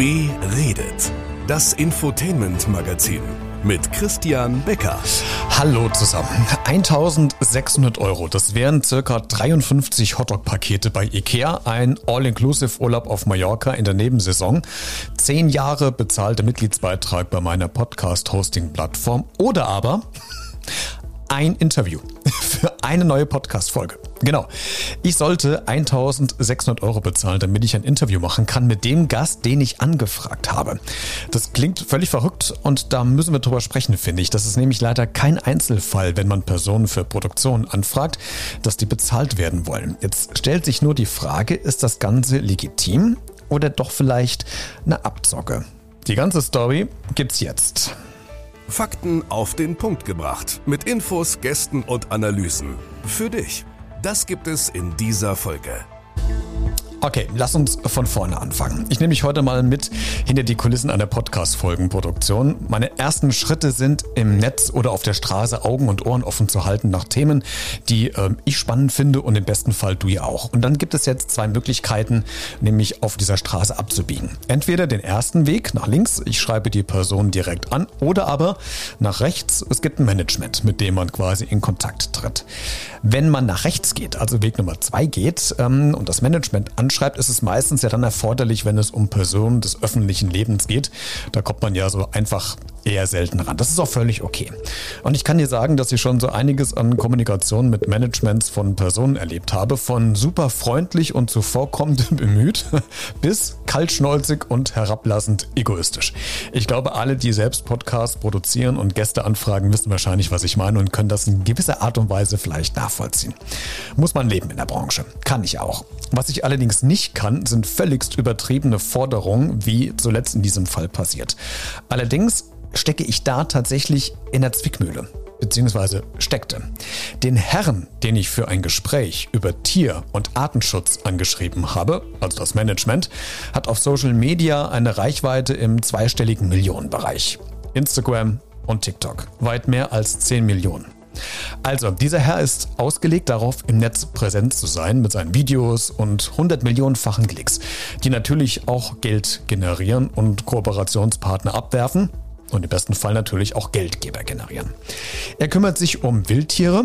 Beredet. Das Infotainment-Magazin mit Christian Becker. Hallo zusammen. 1600 Euro, das wären circa 53 Hotdog-Pakete bei Ikea, ein All-Inclusive-Urlaub auf Mallorca in der Nebensaison, 10 Jahre bezahlter Mitgliedsbeitrag bei meiner Podcast-Hosting-Plattform oder aber ein Interview für eine neue Podcast-Folge. Genau. Ich sollte 1600 Euro bezahlen, damit ich ein Interview machen kann mit dem Gast, den ich angefragt habe. Das klingt völlig verrückt und da müssen wir drüber sprechen, finde ich. Das ist nämlich leider kein Einzelfall, wenn man Personen für Produktion anfragt, dass die bezahlt werden wollen. Jetzt stellt sich nur die Frage, ist das Ganze legitim oder doch vielleicht eine Abzocke? Die ganze Story gibt's jetzt. Fakten auf den Punkt gebracht. Mit Infos, Gästen und Analysen. Für dich. Das gibt es in dieser Folge. Okay, lass uns von vorne anfangen. Ich nehme mich heute mal mit hinter die Kulissen einer Podcast-Folgenproduktion. Meine ersten Schritte sind im Netz oder auf der Straße Augen und Ohren offen zu halten nach Themen, die äh, ich spannend finde und im besten Fall du ja auch. Und dann gibt es jetzt zwei Möglichkeiten, nämlich auf dieser Straße abzubiegen. Entweder den ersten Weg nach links, ich schreibe die Person direkt an, oder aber nach rechts, es gibt ein Management, mit dem man quasi in Kontakt tritt. Wenn man nach rechts geht, also Weg Nummer zwei geht ähm, und das Management an anschreibt, ist es meistens ja dann erforderlich, wenn es um Personen des öffentlichen Lebens geht. Da kommt man ja so einfach eher selten ran. Das ist auch völlig okay. Und ich kann dir sagen, dass ich schon so einiges an Kommunikation mit Managements von Personen erlebt habe, von super freundlich und zuvorkommend bemüht bis kaltschnäuzig und herablassend egoistisch. Ich glaube, alle, die selbst Podcasts produzieren und Gäste anfragen, wissen wahrscheinlich, was ich meine und können das in gewisser Art und Weise vielleicht nachvollziehen. Muss man leben in der Branche. Kann ich auch. Was ich allerdings nicht kann, sind völligst übertriebene Forderungen, wie zuletzt in diesem Fall passiert. Allerdings stecke ich da tatsächlich in der Zwickmühle beziehungsweise steckte. Den Herrn, den ich für ein Gespräch über Tier- und Artenschutz angeschrieben habe, also das Management, hat auf Social Media eine Reichweite im zweistelligen Millionenbereich. Instagram und TikTok. Weit mehr als 10 Millionen. Also, dieser Herr ist ausgelegt darauf, im Netz präsent zu sein mit seinen Videos und 100 Millionenfachen Klicks, die natürlich auch Geld generieren und Kooperationspartner abwerfen und im besten Fall natürlich auch Geldgeber generieren. Er kümmert sich um Wildtiere,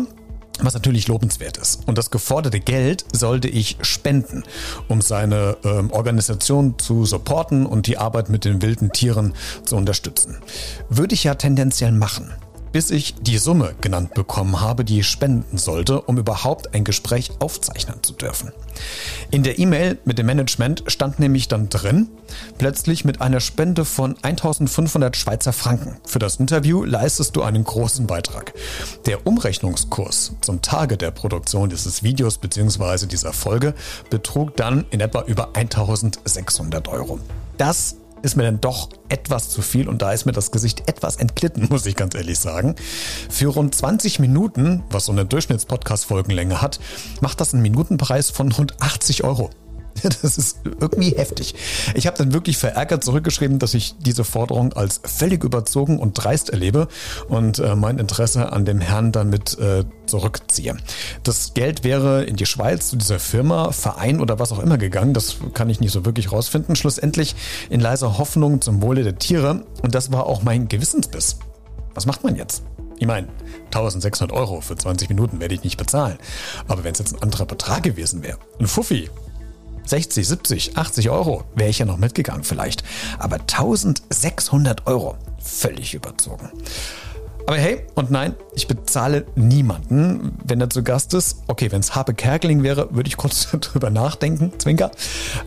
was natürlich lobenswert ist. Und das geforderte Geld sollte ich spenden, um seine äh, Organisation zu supporten und die Arbeit mit den wilden Tieren zu unterstützen. Würde ich ja tendenziell machen bis ich die Summe genannt bekommen habe, die ich spenden sollte, um überhaupt ein Gespräch aufzeichnen zu dürfen. In der E-Mail mit dem Management stand nämlich dann drin, plötzlich mit einer Spende von 1500 Schweizer Franken. Für das Interview leistest du einen großen Beitrag. Der Umrechnungskurs zum Tage der Produktion dieses Videos bzw. dieser Folge betrug dann in etwa über 1600 Euro. Das ist mir dann doch etwas zu viel und da ist mir das Gesicht etwas entglitten, muss ich ganz ehrlich sagen. Für rund 20 Minuten, was so eine Durchschnitts-Podcast-Folgenlänge hat, macht das einen Minutenpreis von rund 80 Euro. Das ist irgendwie heftig. Ich habe dann wirklich verärgert zurückgeschrieben, dass ich diese Forderung als völlig überzogen und dreist erlebe und äh, mein Interesse an dem Herrn damit äh, zurückziehe. Das Geld wäre in die Schweiz zu dieser Firma, Verein oder was auch immer gegangen. Das kann ich nicht so wirklich rausfinden. Schlussendlich in leiser Hoffnung zum Wohle der Tiere. Und das war auch mein Gewissensbiss. Was macht man jetzt? Ich meine, 1600 Euro für 20 Minuten werde ich nicht bezahlen. Aber wenn es jetzt ein anderer Betrag gewesen wäre, ein Fuffi 60, 70, 80 Euro wäre ich ja noch mitgegangen vielleicht. Aber 1600 Euro, völlig überzogen. Aber hey, und nein, ich bezahle niemanden, wenn er zu Gast ist. Okay, wenn es Harpe Kerkeling wäre, würde ich kurz drüber nachdenken, Zwinker.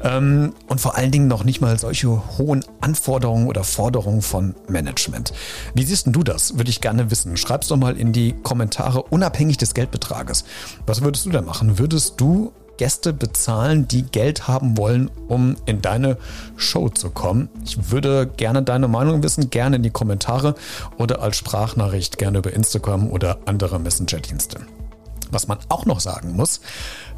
Ähm, und vor allen Dingen noch nicht mal solche hohen Anforderungen oder Forderungen von Management. Wie siehst du das? Würde ich gerne wissen. Schreib's doch mal in die Kommentare, unabhängig des Geldbetrages. Was würdest du da machen? Würdest du Gäste bezahlen, die Geld haben wollen, um in deine Show zu kommen. Ich würde gerne deine Meinung wissen, gerne in die Kommentare oder als Sprachnachricht gerne über Instagram oder andere Messenger-Dienste. Was man auch noch sagen muss,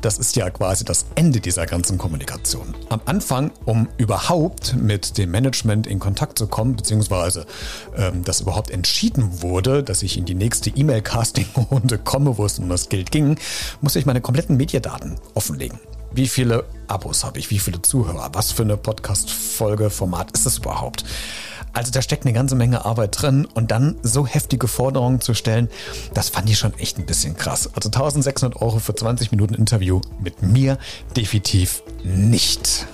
das ist ja quasi das Ende dieser ganzen Kommunikation. Am Anfang, um überhaupt mit dem Management in Kontakt zu kommen, beziehungsweise ähm, dass überhaupt entschieden wurde, dass ich in die nächste E-Mail-Casting-Runde komme, wo es um das Geld ging, musste ich meine kompletten Mediadaten offenlegen. wie viele Abos habe ich, wie viele Zuhörer, was für eine Podcast-Folge-Format ist das überhaupt? Also da steckt eine ganze Menge Arbeit drin und dann so heftige Forderungen zu stellen, das fand ich schon echt ein bisschen krass. Also 1600 Euro für 20 Minuten Interview mit mir definitiv nicht.